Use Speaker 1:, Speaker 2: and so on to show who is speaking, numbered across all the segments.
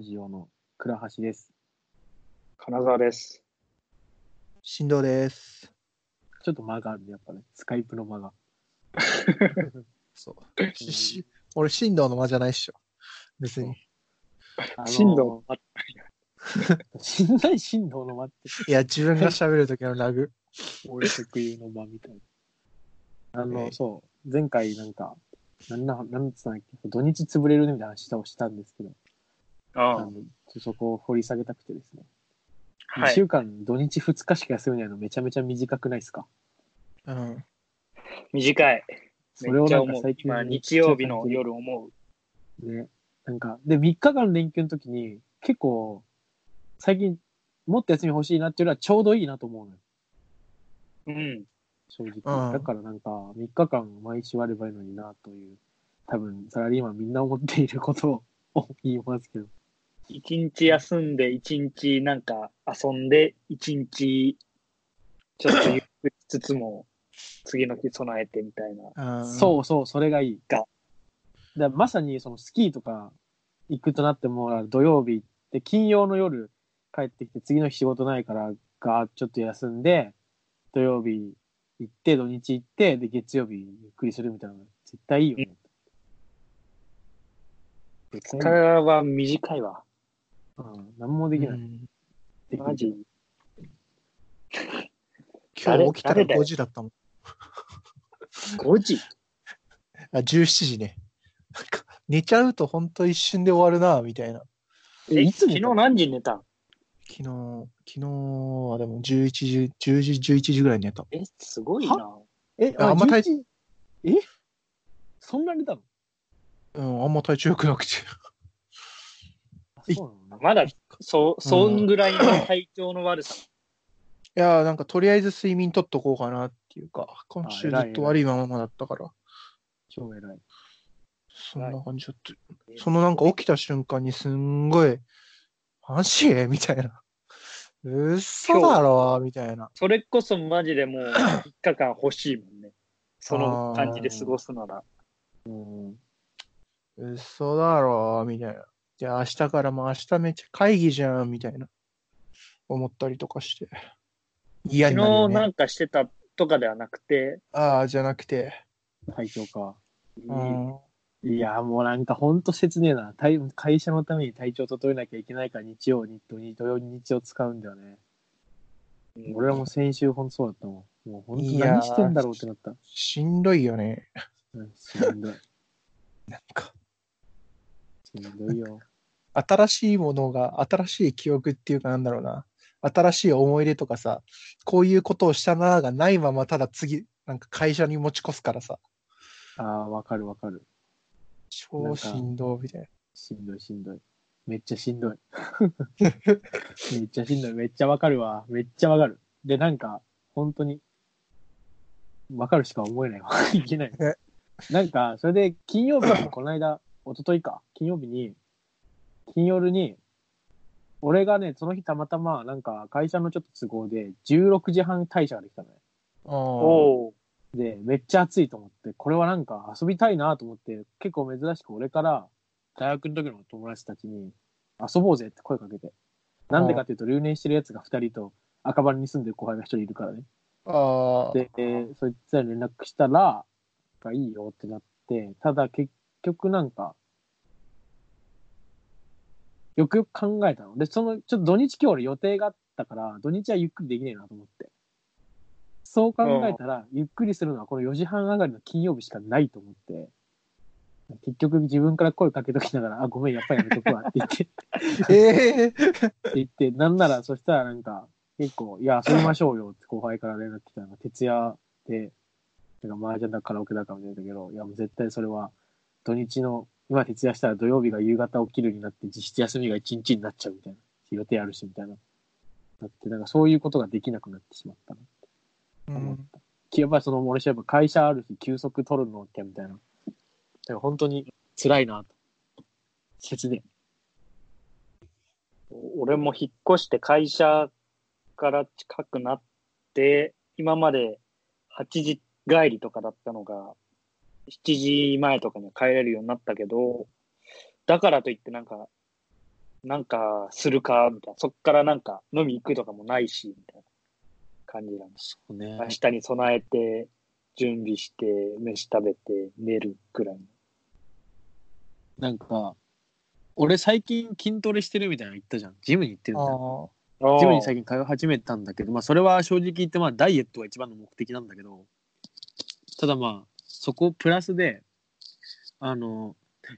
Speaker 1: ジオの倉橋です。
Speaker 2: 金沢です。
Speaker 3: 振動です。
Speaker 1: ちょっと間があるね、やっぱね。スカイプの間が。
Speaker 3: そう。しし俺、振動の間じゃないっしょ。別に。
Speaker 1: あのー
Speaker 2: 振動、あ
Speaker 1: しんな い振動の間って、
Speaker 3: いや、自分が喋るときのラグ。
Speaker 1: 俺特有の間みたいな。あの、
Speaker 3: ええ
Speaker 1: そう、前回なんか、なんな、なんつったんだっけ、土日潰れるねみたいな話をしたんですけど、あそこを掘り下げたくてですね。1
Speaker 2: はい。
Speaker 1: 週間土日2日しか休めないのめちゃめちゃ短くないですか？
Speaker 3: うん。
Speaker 2: 短い。
Speaker 1: それをなんか最。近
Speaker 2: 今、日曜日の夜思う。
Speaker 1: ね。なんか、で、3日間連休の時に、結構、最近、もっと休み欲しいなっていうのはちょうどいいなと思うのよ。
Speaker 2: うん。
Speaker 1: 正直。
Speaker 3: うん
Speaker 1: だからなんか、3日間毎週あればいいのになという、多分、サラリーマンみんな思っていることを言いますけど。
Speaker 2: 一日休んで、一日なんか遊んで、一日ちょっとゆっくりしつつも、次の日備えてみたいな。
Speaker 3: うん
Speaker 1: そうそう、それがいい。
Speaker 2: が
Speaker 1: だまさにそのスキーとか行くとなっても、土曜日行って、金曜の夜帰ってきて、次の日仕事ないから、がちょっと休んで、土曜日行って、土日行って、で、月曜日ゆっくりするみたいなの絶対いいよね。絶
Speaker 2: 2
Speaker 1: 対いい
Speaker 2: 日は短いわ。
Speaker 1: うん、何もできない。
Speaker 3: うん
Speaker 1: できない
Speaker 2: マジ。
Speaker 3: 今日起きたら
Speaker 2: 誰だよ
Speaker 3: 5時だったもん。
Speaker 2: 5時？
Speaker 3: あ、17時ね。なんか寝ちゃうと本当一瞬で終わるな、みたいな。
Speaker 2: え、
Speaker 1: いつ
Speaker 2: 昨日何時に寝た？ん
Speaker 3: 昨日、昨日はでも11時、10時、11時ぐらいに寝た。
Speaker 2: え、すごいな。
Speaker 1: え、
Speaker 3: ああんま体
Speaker 1: 11え？そんなに寝たの？
Speaker 3: うん、あんま体調良くなくて。
Speaker 2: まだ、そ、そんぐらいの体調の悪さ。
Speaker 3: いやーなんかとりあえず睡眠取っとこうかなっていうか、今週ずっと悪いままだったから、
Speaker 1: 超偉い。
Speaker 3: そんな感じだった。そのなんか起きた瞬間にすんごい、マジみたいな。うっそだろみたいな。
Speaker 2: それこそマジでもう3日間欲しいもんね。その感じで過ごすなら。
Speaker 1: うん。
Speaker 3: うっそだろみたいな。明日からも明日めっちゃ会議じゃんみたいな。思ったりとかして。嫌
Speaker 2: 昨
Speaker 3: になるよね。
Speaker 2: 日なんかしてたとかではなくて、
Speaker 3: ああ、じゃなくて。
Speaker 1: 体調か。
Speaker 3: うん。
Speaker 1: いや、もうなんかほんと切ねえな。体会社のために体調整えなきゃいけないから日曜に、土日土曜に日曜使うんだよね。俺らも先週ほんとそうだったもん。もうほんと
Speaker 3: いやー
Speaker 1: 何してんだろうってなった。
Speaker 3: しんどいよね。
Speaker 1: うん、しんどい。
Speaker 3: なんか、
Speaker 1: しんどいよ。
Speaker 3: 新しいものが、新しい記憶っていうかなんだろうな。新しい思い出とかさ、こういうことをしたなーがないまま、ただ次、なんか会社に持ち越すからさ、
Speaker 1: ああ、わかるわかる。
Speaker 3: 超しんどいみたいな。
Speaker 1: しんどいしんどい。めっちゃしんどい。めっちゃしんどい。めっちゃわかるわ。めっちゃわかる。で、なんか、本当に、わかるしか思えないわ。いけない
Speaker 3: え。
Speaker 1: なんか、それで金曜日に、この間、一昨日か、金曜日に、金夜に、俺がね、その日たまたま、なんか、会社のちょっと都合で、16時半退社ができたのね。
Speaker 2: おお
Speaker 1: で、めっちゃ暑いと思って、これはなんか遊びたいなと思って、結構珍しく俺から大学の時の友達たちに遊ぼうぜって声かけて。なんでかっていうと、留年してるやつが2人と赤羽に住んでる後輩が1人いるからね。
Speaker 3: あー。
Speaker 1: で、えーそいつらに連絡したら、がいいよってなって、ただ結局なんか、よくよく考えたの。で、その、ちょっと土日今日俺予定があったから、土日はゆっくりできねえなと思って。そう考えたら、ゆっくりするのはこの4時半上がりの金曜日しかないと思って、結局自分から声かけときながら、あ、ごめん、やっぱりやめとくわって言って、って
Speaker 3: ええ
Speaker 1: 言って、なんなら、そしたらなんか、結構、いや、遊びましょうよって後輩から連絡来たのが、徹夜で、なんか麻雀だカラオケだかみたいだけど、いや、もう絶対それは、土日の、今徹夜したら土曜日が夕方起きるになって、実質休みが1日になっちゃうみたいな。予定あるし、みたいな。だって、なんかそういうことができなくなってしまったな。
Speaker 3: うん
Speaker 1: やっぱりその、俺やっぱ会社ある日休息取るのってみたいな。だから本当に辛いなと。切ね。
Speaker 2: 俺も引っ越して会社から近くなって、今まで8時帰りとかだったのが、7時前とかには帰れるようになったけど、だからといってなんか、なんかするか、みたいな。そっからなんか飲み行くとかもないし、みたいな感じなんです。
Speaker 1: そうね
Speaker 2: 明。日に備えて、準備して、飯食べて、寝るくらいの。
Speaker 1: なんか、俺最近筋トレしてるみたいなの言ったじゃん。ジムに行ってるみたいな。
Speaker 3: あ
Speaker 1: ジムに最近通い始めたんだけど、まあそれは正直言ってまあダイエットが一番の目的なんだけど、ただまあそこプラスで、あの、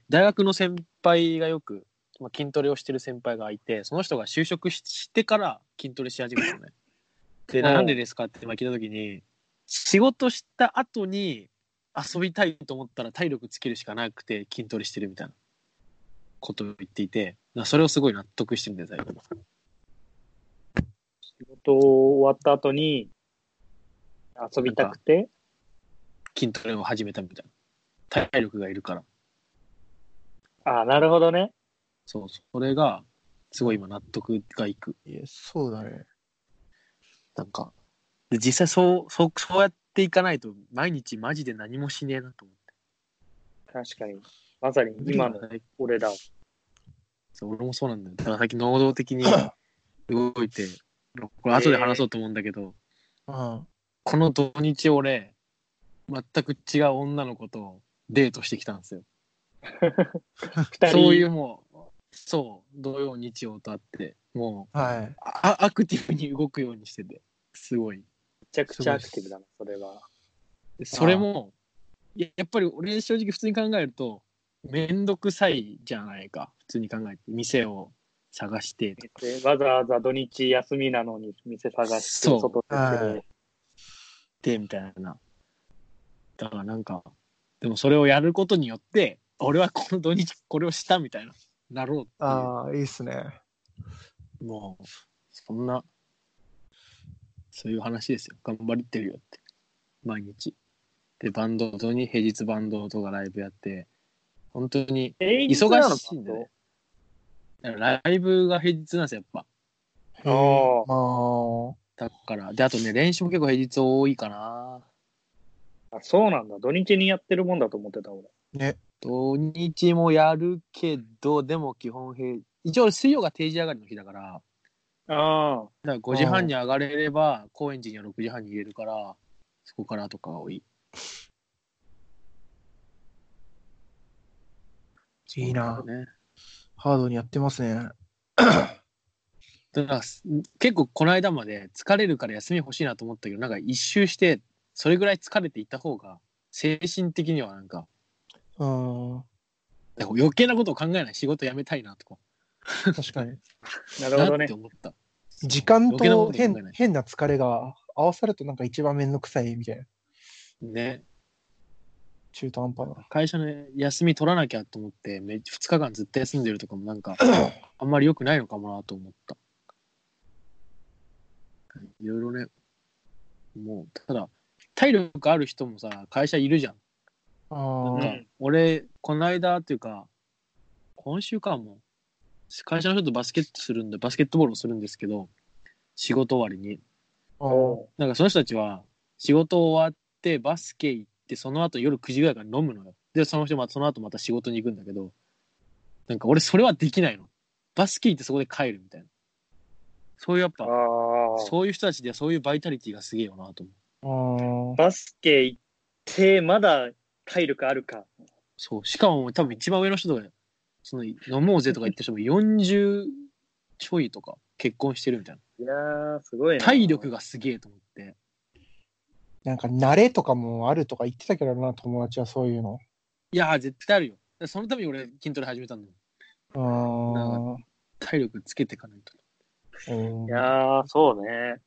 Speaker 1: 大学の先輩がよく、まあ、筋トレをしてる先輩がいて、その人が就職ししてから筋トレし始めたのね。で、
Speaker 2: うん
Speaker 1: なんでですかってまあ聞いたときに、仕事した後に遊びたいと思ったら体力つけるしかなくて筋トレしてるみたいなことを言っていて、まあそれをすごい納得してるんだよ、最後。
Speaker 2: 仕事終わった後に、遊びたくて、
Speaker 1: 筋トレを始めたみたいな。体力がいるから。
Speaker 2: ああ、なるほどね。
Speaker 1: そうそう。それが、すごい今納得がいく。
Speaker 3: いやそうだね。
Speaker 1: なんか、で実際そう、そう、そうやっていかないと、毎日マジで何もしねえなと思って。
Speaker 2: 確かに。まさに今の俺だわ。
Speaker 1: そう俺もそうなんだよ。だからさっき能動的に動いて、これ後で話そうと思うんだけど、
Speaker 3: うん。
Speaker 1: この土日俺、全く違う女の子とデートしてきたんですよ。そういうもう、そう、土曜、日曜とあって、もう、
Speaker 3: はい。
Speaker 1: あアクティブに動くようにしてて、すごい。
Speaker 2: めちゃくちゃアクティブだな、それは。
Speaker 1: でそれも、ややっぱり俺正直普通に考えると、めんどくさいじゃないか。普通に考えて。店を探して
Speaker 2: わざわざ土日休みなのに店探して、
Speaker 1: そう
Speaker 2: 外
Speaker 3: は
Speaker 2: で
Speaker 1: で、みたいな。だからなんか、でもそれをやることによって、俺はこの土日これをしたみたいな、なろうっていう。
Speaker 3: ああ、いいっすね。
Speaker 1: もう、そんな、そういう話ですよ。頑張ってるよって。毎日。で、バンドとに平日バンドとかライブやって、本当に
Speaker 2: え
Speaker 1: 忙しいんだね。ライブが平日なんですよ、やっ
Speaker 3: へえ
Speaker 2: あー
Speaker 3: あ
Speaker 1: ぱ。だから、で、あとね、練習も結構平日多いかな。
Speaker 2: あそうなんだ。土日にやってるもんだと思ってた、俺。
Speaker 3: あ。ね。
Speaker 1: 土日もやるけど、でも基本平、一応水曜が定時上がりの日だから、
Speaker 2: あ
Speaker 1: だから5時半に上がれれば、高円寺には6時半に入れるから、そこからとかが多い。
Speaker 3: いいな。
Speaker 1: ね。
Speaker 3: ハードにやってますね。
Speaker 1: だからす結構この間まで疲れるから休み欲しいなと思ったけど、なんか一周して、それぐらい疲れていった方が、精神的にはなんか、
Speaker 3: うん。
Speaker 1: なんか余計なことを考えない仕事辞めたいなとか、
Speaker 3: 確かに。
Speaker 2: あ、なるほどね
Speaker 1: なって。思った。
Speaker 3: 時間
Speaker 1: 余計なこと
Speaker 3: と
Speaker 1: 考えな
Speaker 3: 変な疲れが合わさるとなんか一番めんどくさいみたいな。
Speaker 1: ね。
Speaker 3: 中途半端な。
Speaker 1: 会社の休み取らなきゃと思って、め2日間ずっと休んでるとかもなんか、あんまり良くないのかもなと思った。いろいろね、もう、ただ、体力ある人もさ、会社いるじゃん。
Speaker 3: あ
Speaker 1: なん俺、この間っていうか、今週かも。会社の人とバスケットするんで、バスケットボールをするんですけど、仕事終わりに。なんかその人たちは、仕事終わってバスケ行って、その後夜9時ぐらいから飲むのよ。で、その人またその後また仕事に行くんだけど、なんか俺それはできないの。バスケ行ってそこで帰るみたいな。そういうやっぱ。そういう人たちではそういうバイタリティがすげえよなと思う。
Speaker 3: あ
Speaker 2: バスケ行って、まだ体力あるか。
Speaker 1: そう。しかも多分一番上の人とか、その飲もうぜとか言ってる人も40ちょいとか結婚してるみたいな。
Speaker 2: いやー、すごいな。
Speaker 1: 体力がすげえと思って。
Speaker 3: なんか慣れとかもあるとか言ってたけどな、友達はそういうの。
Speaker 1: いやー、絶対あるよ。そのために俺筋トレ始めたんだよ。
Speaker 3: あ
Speaker 1: 体力つけていかないと。
Speaker 3: あ。うん
Speaker 2: いやー、そうね。おっ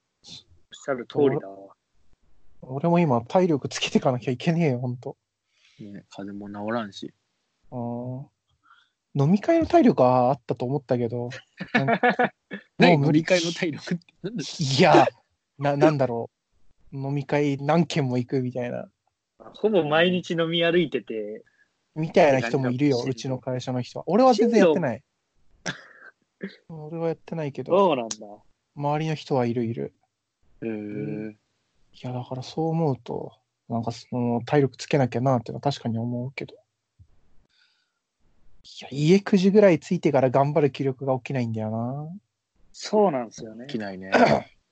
Speaker 2: しゃる通りだわ。
Speaker 3: 俺も今体力つけていかなきゃいけねえよ、ほんと。
Speaker 1: ね、風邪も治らんし。
Speaker 3: あー飲み会の体力はあったと思ったけど、なんかも
Speaker 1: 何
Speaker 3: う無理
Speaker 1: 乗り換えの体力？って。なんだ
Speaker 3: いや、な、なんだろう。飲み会何軒も行くみたいな、
Speaker 2: ほぼ毎日飲み歩いてて、
Speaker 3: みたいな人もいるよ、うちの会社の人は。俺は全然やってない。俺はやってないけど、
Speaker 2: そうなんだ。
Speaker 3: 周りの人はいるいる。
Speaker 1: へー
Speaker 3: いや、だからそう思うと、なんかその体力つけなきゃなっていうのは確かに思うけど。いや、家9時ぐらい着いてから頑張る気力が起きないんだよな。
Speaker 2: そうなんですよね
Speaker 1: 起。きないね。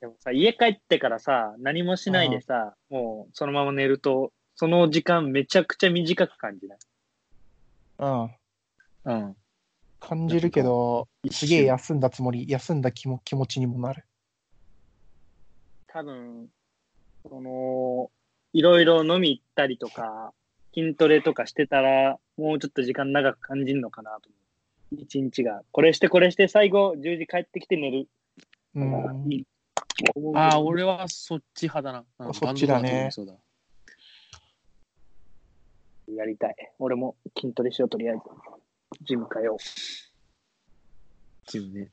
Speaker 2: でもさ、家帰ってからさ、何もしないでさ、もうそのまま寝ると、その時間めちゃくちゃ短く感じない？
Speaker 3: うん。
Speaker 1: うん。
Speaker 3: 感じるけど、すげえ休んだつもり、休んだ気も気持ちにもなる。
Speaker 2: 多分、その、いろいろ飲み行ったりとか、筋トレとかしてたら、もうちょっと時間長く感じるのかなと思う。一日が。これしてこれして最後10時帰ってきて寝る
Speaker 3: うん。
Speaker 2: いい。
Speaker 1: ああ、俺はそっち派だな。うん
Speaker 3: そっちだね
Speaker 1: だ。
Speaker 2: やりたい。俺も筋トレしよう、とりあえず。ジム通おう。
Speaker 1: ジムね。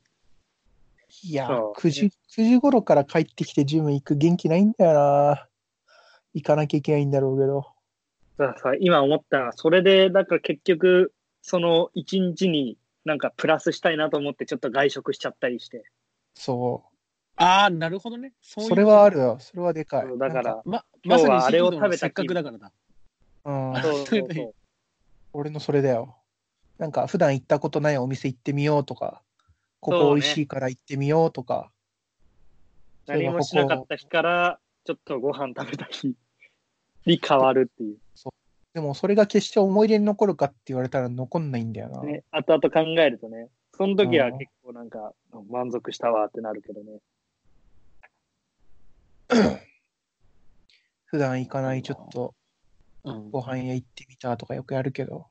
Speaker 3: いや
Speaker 2: そ、う
Speaker 3: 9時、9時頃から帰ってきてジム行く元気ないんだよな。行かなきゃいけないんだろうけど。
Speaker 2: だからさ、今思ったのは、それで、だから結局、その一日になんかプラスしたいなと思って、ちょっと外食しちゃったりして。
Speaker 3: そ。
Speaker 1: ああ、なるほどね。そうう
Speaker 3: それはあるよ。それはでかい。
Speaker 2: だか
Speaker 3: なん
Speaker 2: ら、
Speaker 1: ま、まさに
Speaker 2: はあれを食べた
Speaker 1: せっかくだからだ。
Speaker 3: うん。
Speaker 2: そうそうそう。
Speaker 3: 俺のそれだよ。なんか普段行ったことないお店行ってみようとか、こ
Speaker 2: そうね
Speaker 3: こ美味しいから行ってみようとか。
Speaker 2: 何もしなかった日から、ちょっとご飯食べた日に変わるっていう。
Speaker 3: でもそれが決して思い出に残るかって言われたら残んないんだよな。
Speaker 2: ね、後々考えるとね、その時は結構なんか、満足したわってなるけどね。
Speaker 3: 普段行かないちょっと
Speaker 1: うん。
Speaker 3: ご飯屋行ってみたとかよくやるけど、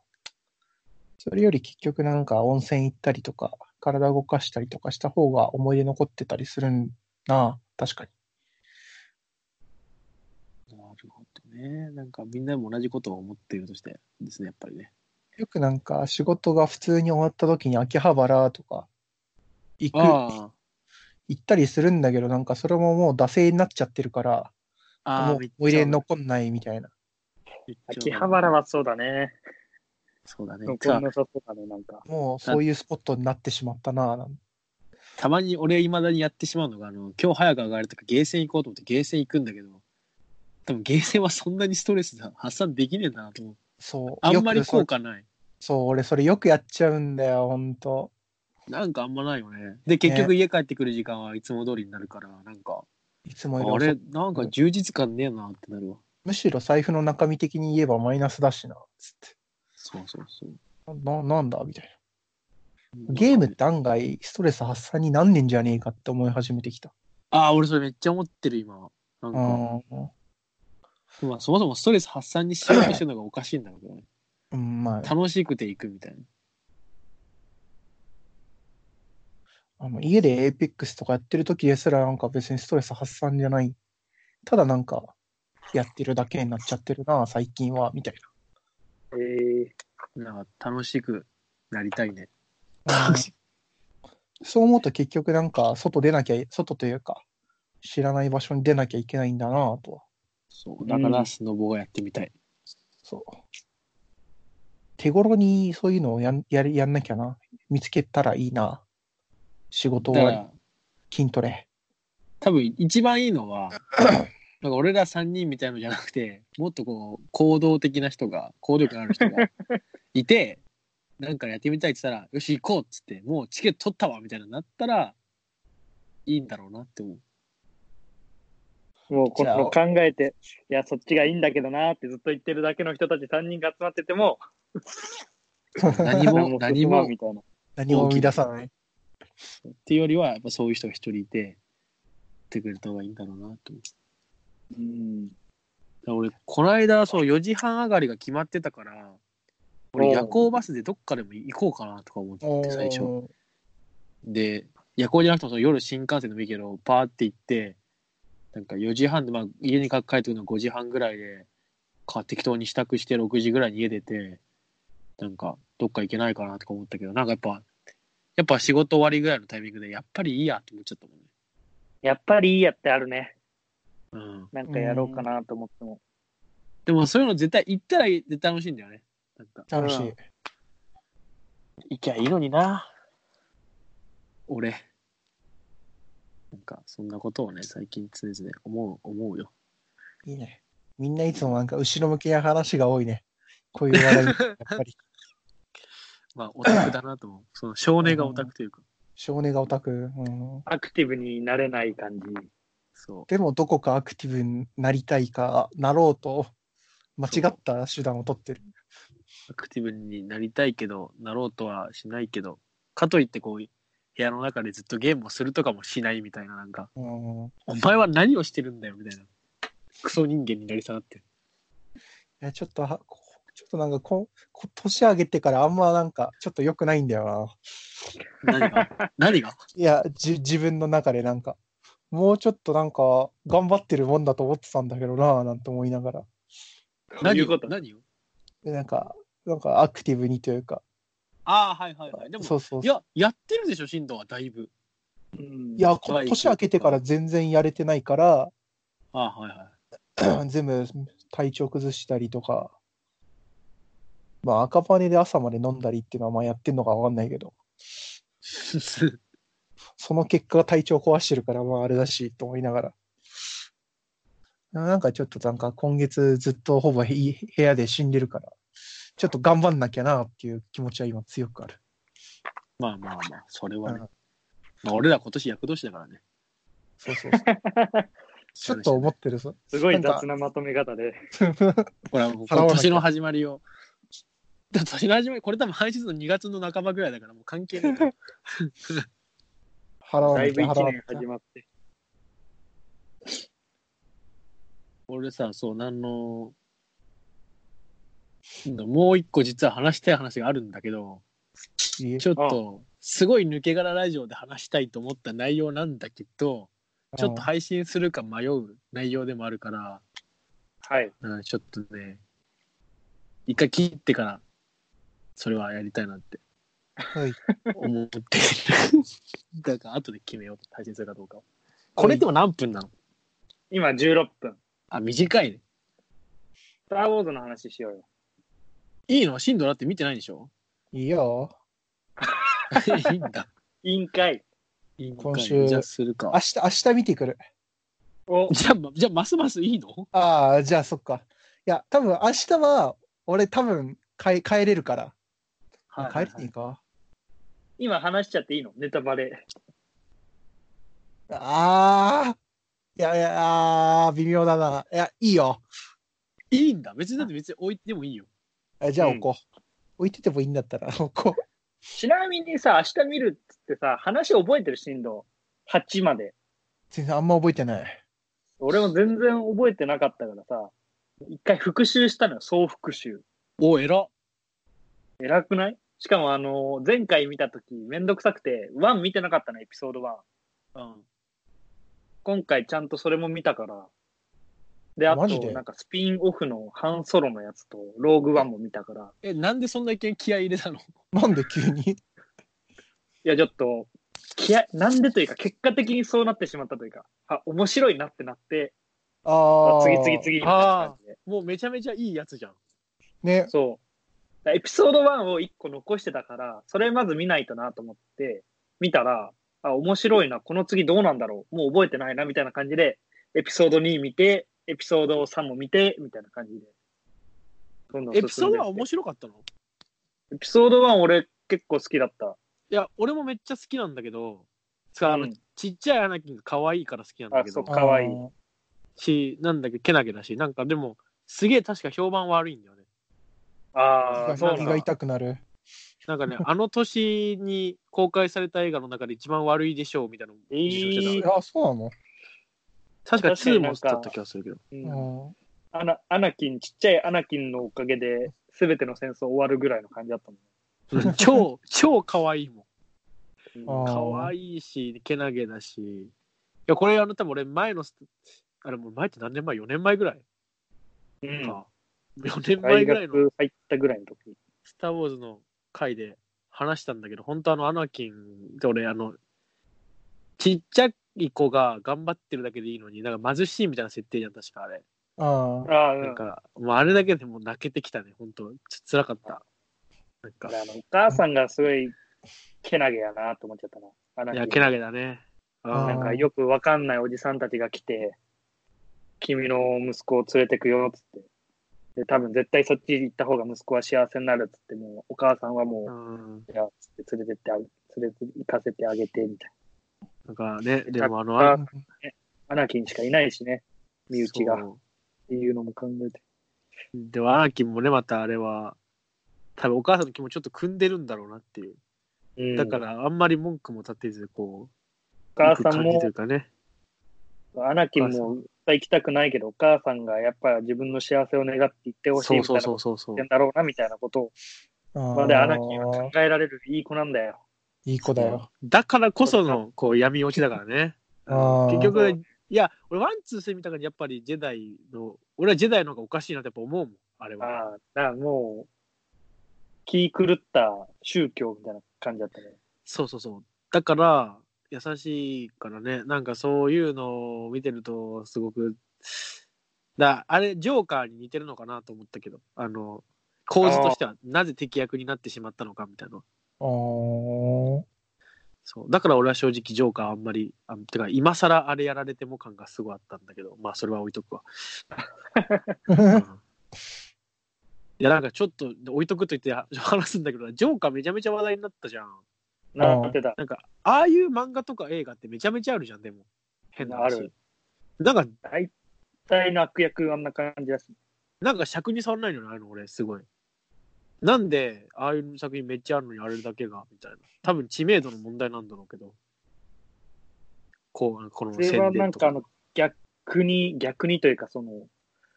Speaker 3: それより結局なんか温泉行ったりとか、体動かしたりとかした方が思い出残ってたりするんな。確かに。
Speaker 1: なるほどね。なんかみんなも同じことを思っているとしてですね、やっぱりね。
Speaker 3: よくなんか仕事が普通に終わった時に秋葉原とか行く、
Speaker 1: あ
Speaker 3: 行ったりするんだけど、なんかそれももう惰性になっちゃってるから、
Speaker 1: あ。
Speaker 3: もう思い出に残んないみたいな。
Speaker 2: 秋葉原はそうだね。
Speaker 1: そうだね。
Speaker 2: 残んなさそうだね、なんか。
Speaker 3: もうそういうスポットになってしまったな。なん
Speaker 1: たまに俺未だにやってしまうのが、あの、今日早く上がれたからゲーセン行こうと思ってゲーセン行くんだけど、多分ゲーセンはそんなにストレス発散できねえんだなと思う。
Speaker 3: そう。
Speaker 1: あんまり効果ない。
Speaker 3: そう、俺それよくやっちゃうんだよ、ほんと。
Speaker 1: なんかあんまないよね。で、結局家帰ってくる時間はいつも通りになるから、なんか、
Speaker 3: いつもより遅
Speaker 1: あれ、なんか充実感ねえなってなるわ。
Speaker 3: むしろ財布の中身的に言えばマイナスだしな、つって。
Speaker 1: そうそうそう。
Speaker 3: な、なんだみたいな。ゲームって案外ストレス発散になんねんじゃねえかって思い始めてきた。
Speaker 1: ああ、俺それめっちゃ思ってる今。なん
Speaker 3: う
Speaker 1: か、
Speaker 3: ん。
Speaker 1: まあそもそもストレス発散にしようとしてるのがおかしいんだろうけどね。
Speaker 3: うん、まあ、
Speaker 1: 楽しくて行くみたいな。
Speaker 3: あの家でエーペックスとかやってる時ですらなんか別にストレス発散じゃない。ただなんか、やってるだけになっちゃってるな、最近は、みたい
Speaker 2: えー、
Speaker 1: なんか楽しくなりたいね。
Speaker 3: そう思うと結局なんか外出なきゃ、外というか、知らない場所に出なきゃいけないんだなとは。
Speaker 1: そう。だからスノボをやってみたい。
Speaker 3: そう。手頃にそういうのをやんやりやんなきゃな。見つけたらいいな。仕事終筋トレ。
Speaker 1: 多分一番いいのは、なんか俺ら3人みたいのじゃなくて、もっとこう、行動的な人が、行動力のある人が いて、なんかやってみたいって言ったら、よし行こうっつって、もうチケット取ったわみたいななったら、いいんだろうなって思う。
Speaker 2: もうこの考えて、いや、そっちがいいんだけどなーってずっと言ってるだけの人たち3人が集まってても、
Speaker 1: 何も、何も
Speaker 2: みたいな。
Speaker 3: 何も生み出さない。
Speaker 1: っていうよりは、やっぱそういう人が一人いて、やってくれた方がいいんだろうなと思う。
Speaker 2: うん。
Speaker 1: 俺、この間、そう、4時半上がりが決まってたから、俺、夜行バスでどっかでも行こうかなとか思って、最初。で、夜行じゃなくてもその夜新幹線でもいいけど、パーって行って、なんか4時半で、まあ、家に帰ってくるの5時半ぐらいで、か適当に支度して6時ぐらいに家出て、なんか、どっか行けないかなとか思ったけど、なんかやっぱ、やっぱ仕事終わりぐらいのタイミングで、やっぱりいいやと思っちゃったもんね。
Speaker 2: やっぱりいいやってあるね。
Speaker 1: うん。
Speaker 2: なんかやろうかなと思っても。
Speaker 1: でもそういうの絶対行ったら絶対楽しいんだよね。なんか、
Speaker 3: 楽しい。
Speaker 2: うん
Speaker 1: 行きゃいいのにな。俺。なんか、そんなことをね、最近常々思う、思うよ。
Speaker 3: いいね。みんないつもなんか後ろ向きな話が多いね。こういう話題、やっぱり。
Speaker 1: まあ、オタクだなと思う。その少年がオタクというか。
Speaker 3: 少年がオタク。うん。
Speaker 2: アクティブになれない感じ。
Speaker 1: そ
Speaker 3: でもどこかアクティブになりたいか、なろうと、間違った手段を取ってる。
Speaker 1: う。アクティブになりたいけど、なろうとはしないけど、かといってこう、部屋の中でずっとゲームをするとかもしないみたいな、なんか、
Speaker 3: うん。
Speaker 1: お前は何をしてるんだよ、みたいな。クソ人間になり下がってる。
Speaker 3: いや、ちょっとは、こちょっとなんかこ、こ年上げてからあんまなんか、ちょっと良くないんだよな。
Speaker 1: 何が？何が？
Speaker 3: いや、じ、自分の中でなんか、もうちょっとなんか、頑張ってるもんだと思ってたんだけどなぁ、なんて思いながら。
Speaker 1: 何
Speaker 2: うこと。
Speaker 1: 何よ
Speaker 3: でなんか、なんかアクティブにというか、
Speaker 1: ああ、はいはいはい。でも、
Speaker 3: そうそう
Speaker 1: いや、やってるでしょ、進藤はだいぶ。
Speaker 2: うん。
Speaker 3: いや、こ年明けてから全然やれてないから、
Speaker 1: ああ、はいはい。
Speaker 3: 全部体調崩したりとか、まあ赤羽で朝まで飲んだりっていうのはまあやってんのかわかんないけど、その結果が体調壊してるからまああれだしと思いながら。なんかちょっとなんか今月ずっとほぼい部屋で死んでるから、ちょっと頑張んなきゃなっていう気持ちは今強くある。
Speaker 1: まあまあまあ、それはね
Speaker 3: うん。
Speaker 1: まあ、俺ら今年役年だからね。
Speaker 3: そうそうそう。ちょっと思ってるぞ。
Speaker 2: すごい雑なまとめ方で。
Speaker 1: ほら、もう
Speaker 3: 払わなきゃ
Speaker 1: 年の始まりを。だ 年の始まり、これ多分配信の2月の半ばぐらいだから、もう関係ない。
Speaker 3: 払わ
Speaker 2: だ
Speaker 3: いきゃ払わな
Speaker 2: 年
Speaker 3: きゃ
Speaker 2: 始まって。
Speaker 1: 俺さ、そう、なんの、もう一個実は話したい話があるんだけど、ちょっと、すごい抜け殻ラジオで話したいと思った内容なんだけど、ちょっと配信するか迷う内容でもあるから、
Speaker 2: はい。
Speaker 1: うん、ちょっとね、一回切ってから、それはやりたいなって
Speaker 3: はい。
Speaker 1: 思ってる。だから後で決めよう。配信するかどうかを。これでも何分なの？
Speaker 2: 今16分。
Speaker 1: あ、短いね。
Speaker 2: スター・ウォーズの話しようよ。
Speaker 1: いいの？進度だって見てないでしょ？
Speaker 3: いいよ。
Speaker 1: いいんだ。
Speaker 2: 委員会。
Speaker 1: いいんかい
Speaker 3: 今週
Speaker 1: じゃあするか
Speaker 3: 明。日、明日見てくる。
Speaker 2: お、
Speaker 1: じゃあ、じゃあ、ますますいいの？
Speaker 3: ああ、じゃあそっか。いや、多分明日は、俺多分帰帰れるから。帰れていいか？
Speaker 2: 今話しちゃっていいの？ネタバレ。
Speaker 3: ああ。いやいや、微妙だな。いや、いいよ。
Speaker 1: いいんだ。別にだって別に置いてもいいよ。
Speaker 3: あじゃあ
Speaker 2: うん
Speaker 3: 置こう。置いててもいいんだったら 置こう。
Speaker 2: ちなみにさ、明日見るっつってさ、話覚えてる進度。8まで。
Speaker 3: 全然あんま覚えてない。
Speaker 2: 俺も全然覚えてなかったからさ、一回復習したのよ、総復習。
Speaker 1: お、偉っ。
Speaker 2: 偉くない？しかもあの、前回見たときめんどくさくて、1見てなかったの、エピソード1。
Speaker 1: うん。
Speaker 2: 今回ちゃんとそれも見たから。で、あと、なんかスピンオフのハンソロのやつと、ローグワンも見たから。
Speaker 1: え、なんでそんな意見気合い入れたの？
Speaker 3: なんで急に？
Speaker 2: いや、ちょっと、気合、なんでというか、結果的にそうなってしまったというか、あ、面白いなってなって、
Speaker 3: ああ。
Speaker 2: 次々次みたいな感じで。
Speaker 1: もうめちゃめちゃいいやつじゃん。
Speaker 3: ね。
Speaker 2: そう。エピソード1を1個残してたから、それまず見ないとなと思って、見たら、あ、面白いな、この次どうなんだろう、もう覚えてないな、みたいな感じで、エピソード2見て、エピソード3も見て、みたいな感じで。どんどん
Speaker 1: エピソードは面白かったの？
Speaker 2: エピソード1俺結構好きだった。
Speaker 1: いや、俺もめっちゃ好きなんだけど、つかあの、
Speaker 2: うん
Speaker 1: ちっちゃいアナキンが可愛いから好きなんだけど
Speaker 2: あそう、かわい
Speaker 1: し、なんだっけ、けなげだし、なんかでも、すげえ確か評判悪いんだよね。
Speaker 2: ああ、そうなんだ。
Speaker 3: 痛くなる。
Speaker 1: なんかね、あの年に公開された映画の中で一番悪いでしょうみたいなのを受賞してた。
Speaker 2: えー
Speaker 3: あ、そうなの？
Speaker 1: 確か2
Speaker 2: 確かになんか
Speaker 1: もだった気がするけど。
Speaker 2: うん
Speaker 3: うん。
Speaker 2: アナアナキン、ちっちゃいアナキンのおかげで、すべての戦争終わるぐらいの感じだったもん。
Speaker 1: うん 超、超可愛いもん。可愛いし、けなげだし。いや、これあの、多分俺前のス、あれもう前って何年前 ?4 年前ぐらい
Speaker 2: うん
Speaker 1: か。4年前
Speaker 2: 大
Speaker 1: ぐらいの
Speaker 2: 学入ったぐらいの時。
Speaker 1: スター・ウォーズの回で話したんだけど、本当あのアナキンって俺、あの、ちっちゃい子が頑張ってるだけでいいのに、なんか貧しいみたいな設定じゃん、確かあれ。
Speaker 3: あ
Speaker 2: ああ、うん。
Speaker 1: なんか、もうあれだけでもう泣けてきたね、本当ちょっと辛かった。なんか、
Speaker 2: あのお母さんがすごい、けなげやなと思っちゃったな。アナキン
Speaker 1: いや、けなげだね。
Speaker 3: あ
Speaker 2: なんかよくわかんないおじさんたちが来て、君の息子を連れてくよ、つって。で、多分絶対そっち行った方が息子は幸せになるっつって、もうお母さんはも
Speaker 1: うん。
Speaker 2: う、いや、つって連れてってあげ、連れて行かせてあげて、みたい
Speaker 1: だからね、でもあの。
Speaker 2: アナキンしかいないしね、身内が。っていうのも考えて。
Speaker 1: でも、アナキンもね、またあれは、多分お母さんの気持ちちょっと組んでるんだろうなっていう。
Speaker 2: うん
Speaker 1: だか、ら、あんまり文句も立てず、こ
Speaker 2: お
Speaker 1: う、
Speaker 2: 母さんも
Speaker 1: ね。
Speaker 2: アナキンも行きたくないけど、お母さんがやっぱ自分の幸せを願って行ってほしい
Speaker 1: そうそ
Speaker 2: みたいうなこと
Speaker 1: そうそうそう
Speaker 2: 言ってん。だろうな、みたいなことを、
Speaker 3: あ
Speaker 2: までアナキンは
Speaker 3: ー
Speaker 2: 考えられるいい子なんだよ。
Speaker 3: いい子だよ。
Speaker 1: だからこその、こう、闇落ちだからね。結局、いや、俺、 one, two, three 見たからやっぱりジェダイの、俺はジェダイの方がおかしいなってやっぱ思うもん、あれは。
Speaker 2: ああ、だからもう、気狂った宗教みたいな感じだったね。
Speaker 1: そうそうそう。だから、優しいからね、なんかそういうのを見てると、すごく、だあれ、ジョーカーに似てるのかなと思ったけど、あの、構図としては、なぜ敵役になってしまったのかみたいな。そう。だから俺は正直ジョーカーあんまり、あてか今更あれやられても感がすごいあったんだけど、まあそれは置いとくわ。うんいやなんかちょっと置いとくと言って話すんだけど、ジョーカーめちゃめちゃ話題になったじゃん。
Speaker 2: なってた。
Speaker 1: なんか、ああいう漫画とか映画ってめちゃめちゃあるじゃん、でも。変な話。
Speaker 2: ある
Speaker 1: なんか、
Speaker 2: 大体の悪役あんな感じだし。
Speaker 1: なんか尺に触らないのにあるの、俺、すごい。なんで、ああいう作品めっちゃあるのにあれだけが、みたいな。多分知名度の問題なんだろうけど。こう、この
Speaker 2: それはなんかあの、逆に、逆にというかその、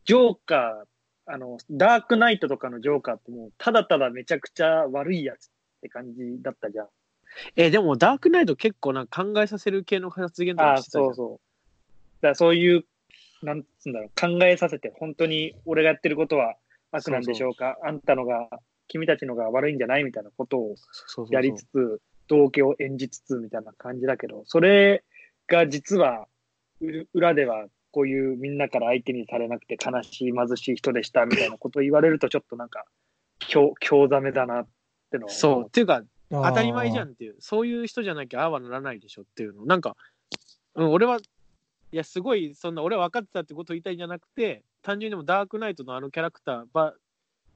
Speaker 2: ジョーカー、あの、ダークナイトとかのジョーカーってもう、ただただめちゃくちゃ悪いやつって感じだったじゃん。
Speaker 1: え、でも、ダークナイト結構なんか考えさせる系の発言と
Speaker 2: ああ、
Speaker 1: かしてたじゃん。
Speaker 2: そうそう。だそういう、なんつうんだろう、考えさせて、本当に俺がやってることは悪なんでしょうか。あんたのが、君たちのが悪いんじゃないみたいなことを
Speaker 1: そうそうそう
Speaker 2: やりつつ、道家を演じつつみたいな感じだけど、それが実は、う裏ではこういうみんなから相手にされなくて悲しい貧しい人でしたみたいなことを言われるとちょっとなんか、強、強ざめだなってのは
Speaker 1: そう。っていうか、
Speaker 3: 当
Speaker 1: 当たり前じゃんっていう、そういう人じゃなきゃああはならないでしょっていうの。なんか、うん、俺は、いや、すごい、そんな、俺は分かってたってことを言いたいんじゃなくて、単純にでもダークナイトのあのキャラクター、ば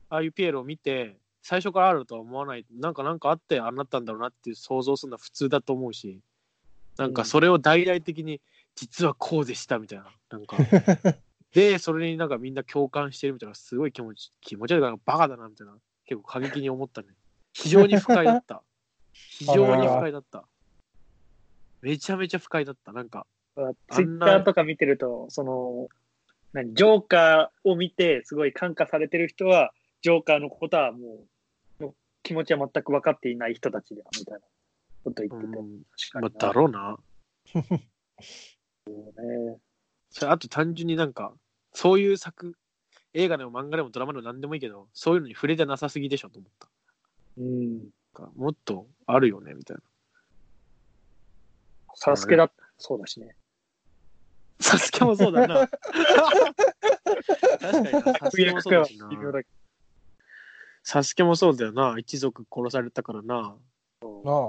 Speaker 1: ああいうピエロを見て、最初からあるとは思わない、なんかなんかあってああなったんだろうなっていう想像するのは普通だと思うし、なんかそれを大々的に、実はこうでしたみたいな、なんか、で、それになんかみんな共感してるみたいな、すごい気持ち、気持ち悪いからバカだなみたいな、結構過激に思ったね。非常に不快だった。非常に不快だった。めちゃめちゃ不快だった。なんか、
Speaker 2: ツイッターとか見てると、その、何、ジョーカーを見て、すごい感化されてる人は、ジョーカーのことはもう、気持ちは全く分かっていない人たちだ、みたいなこと言ってて。
Speaker 1: うん、
Speaker 2: 確かに
Speaker 1: まあ、だろうな。
Speaker 2: ね。
Speaker 1: それあと単純になんか、そういう作、映画でも漫画でもドラマでも何でもいいけど、そういうのに触れてなさすぎでしょと思った。
Speaker 2: うん。
Speaker 1: もっとあるよね、みたいな。
Speaker 2: サスケだ、そうだしね。
Speaker 1: サスケもそうだな。確かにな、サスケもそうだしな。サスケもそうだよな。一族殺されたからな。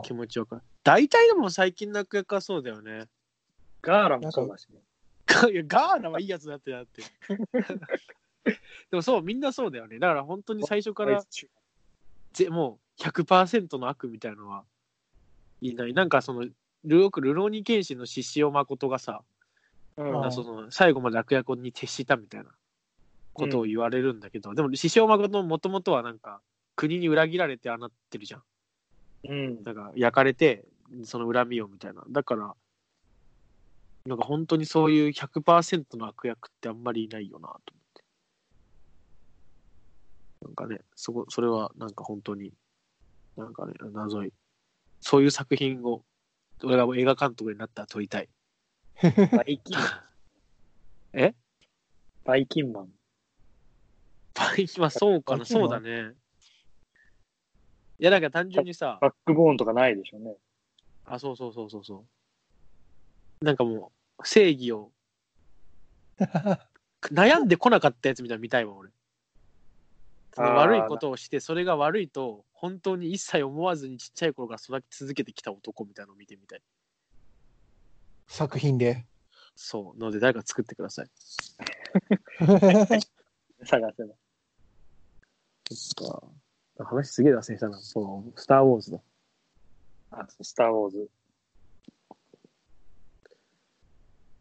Speaker 1: 気持ちよかった。大体でも最近の悪役はそうだよね。
Speaker 2: ガーラもそうだしね。
Speaker 1: ガいやガーナはいいやつだってだって。でもそう、みんなそうだよね。だから本当に最初からぜもう100%の悪みたいのはいない。なんかその、ルよくルローニケンシンの獅子王誠がさ、
Speaker 2: うん
Speaker 3: あ
Speaker 1: その最後まで悪役に徹したみたいなことを言われるんだけど、でも獅子王誠もともとはなんか国に裏切られてああなってるじゃん。
Speaker 2: うん。
Speaker 1: なんか焼かれて、その恨みをみたいな。だから、なんか本当にそういう100%の悪役ってあんまりいないよなと思って。なんかね、そこ、それはなんか本当に、なんかね、謎い。そういう作品を、俺が映画監督になったら撮りたい。
Speaker 2: バイキン。
Speaker 1: え？
Speaker 2: バイキンマン。
Speaker 1: バイキンはそうかな、
Speaker 3: バイキンマン
Speaker 1: そうだね。いや、なんか単純にさ、
Speaker 2: バックボーンとかないでしょうね。
Speaker 1: あ、そうそうそうそうそう。なんかもう、正義を 悩んでこなかったやつみたいなの見たいわ、俺。悪いことをして、それが悪いと、本当に一切思わずにちっちゃい頃から育ち続けてきた男みたいなのを見てみたい。
Speaker 3: 作品で？
Speaker 1: そう。ので、誰か作ってください。
Speaker 2: 探せば。
Speaker 1: そっか。話すげえ脱線したな。そう、スター・ウォーズだ。
Speaker 2: あ、スター・ウォーズ。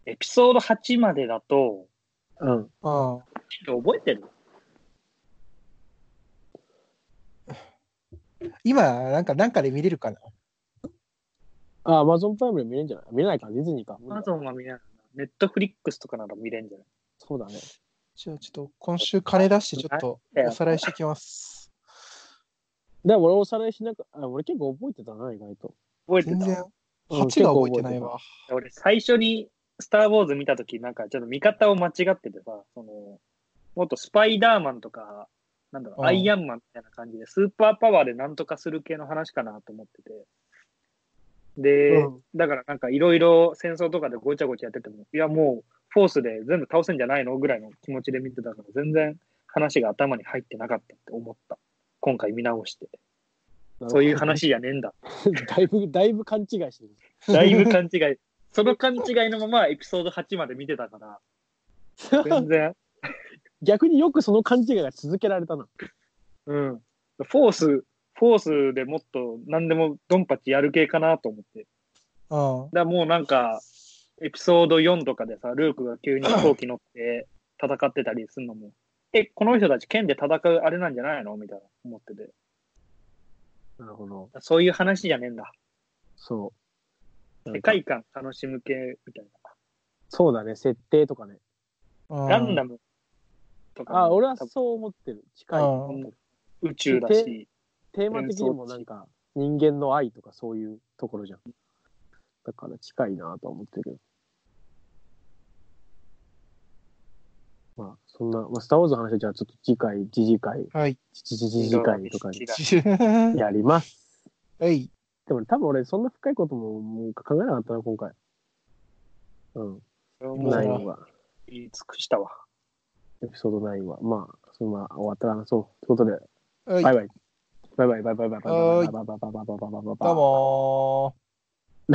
Speaker 2: エピソード8までだと、
Speaker 1: うん。
Speaker 3: うん。
Speaker 2: 覚えてる？
Speaker 3: 今、なんか、なんかで見れるかな？
Speaker 1: あ、アマゾンプライムで見れるんじゃない？見れないか、ディズニーか？
Speaker 2: アマゾンは見れないな。ネットフリックスとかなら見れんじゃない？
Speaker 1: そうだね。
Speaker 3: じゃあ、ちょっと、今週金出して、ちょっと、おさらいしてきます。
Speaker 1: でも俺おさらいしなかあ、俺結構覚えてたな、意外と。
Speaker 2: 覚えてた？
Speaker 3: 全然、
Speaker 1: うん
Speaker 3: 8が覚えてないわ。
Speaker 2: 俺、最初にスター・ウォーズ見たとき、なんかちょっと見方を間違っててさ、その、もっとスパイダーマンとか、なんだろう、
Speaker 3: うん
Speaker 2: アイアンマンみたいな感じで、スーパーパワーでなんとかする系の話かなと思ってて。で、
Speaker 1: うん
Speaker 2: だからなんかいろいろ戦争とかでごちゃごちゃやってても、いやもう、フォースで全部倒せんじゃないのぐらいの気持ちで見てたから、全然話が頭に入ってなかったって思った。今回見直して。そういう話じゃねえんだ。
Speaker 1: だいぶ、だいぶ勘違いしてる。
Speaker 2: だいぶ勘違い。その勘違いのままエピソード8まで見てたから、全然、
Speaker 1: 逆によくその勘違いが続けられたな。
Speaker 2: うん。フォース、フォースでもっと何でもドンパチやる系かなと思って。
Speaker 3: うん。
Speaker 2: だもうなんか、エピソード4とかでさ、ルークが急に飛行機乗って戦ってたりするのも、え、この人たち剣で戦うあれなんじゃないのみたいな思ってて。
Speaker 1: なるほど。
Speaker 2: そういう話じゃねえんだ。
Speaker 1: そう。
Speaker 2: 世界観楽しむ系みたい
Speaker 1: そうだね、設定とかね。
Speaker 2: ガンダムとかも
Speaker 1: あ、俺はそう思ってる。近い。
Speaker 3: うん
Speaker 2: 宇宙だし、
Speaker 1: テーマ的にもなんか、人間の愛とかそういうところじゃん。だから近いなとは思ってるけど。まあ、そんな、まあ、スター・ウォーズの話はじゃあちょっと次回、次次回、
Speaker 3: はい。
Speaker 1: 次次次回とかに
Speaker 2: 違う
Speaker 1: やります。
Speaker 3: はい。
Speaker 1: でも多分俺そんな深いことももう考えなかったな、今回。うん。
Speaker 2: も
Speaker 3: う
Speaker 1: 9
Speaker 2: う
Speaker 1: は。
Speaker 2: 言い尽くしたわ。
Speaker 1: エピソード9は。まあ、そのまま終わったら話そう。ということで、
Speaker 3: はい。
Speaker 1: バイバイ。バイバイ。バイバイ。バイバイ。バイバイ。バイバイ。バイバイ。バイバイ。バイバイ。バイ
Speaker 3: どうもー。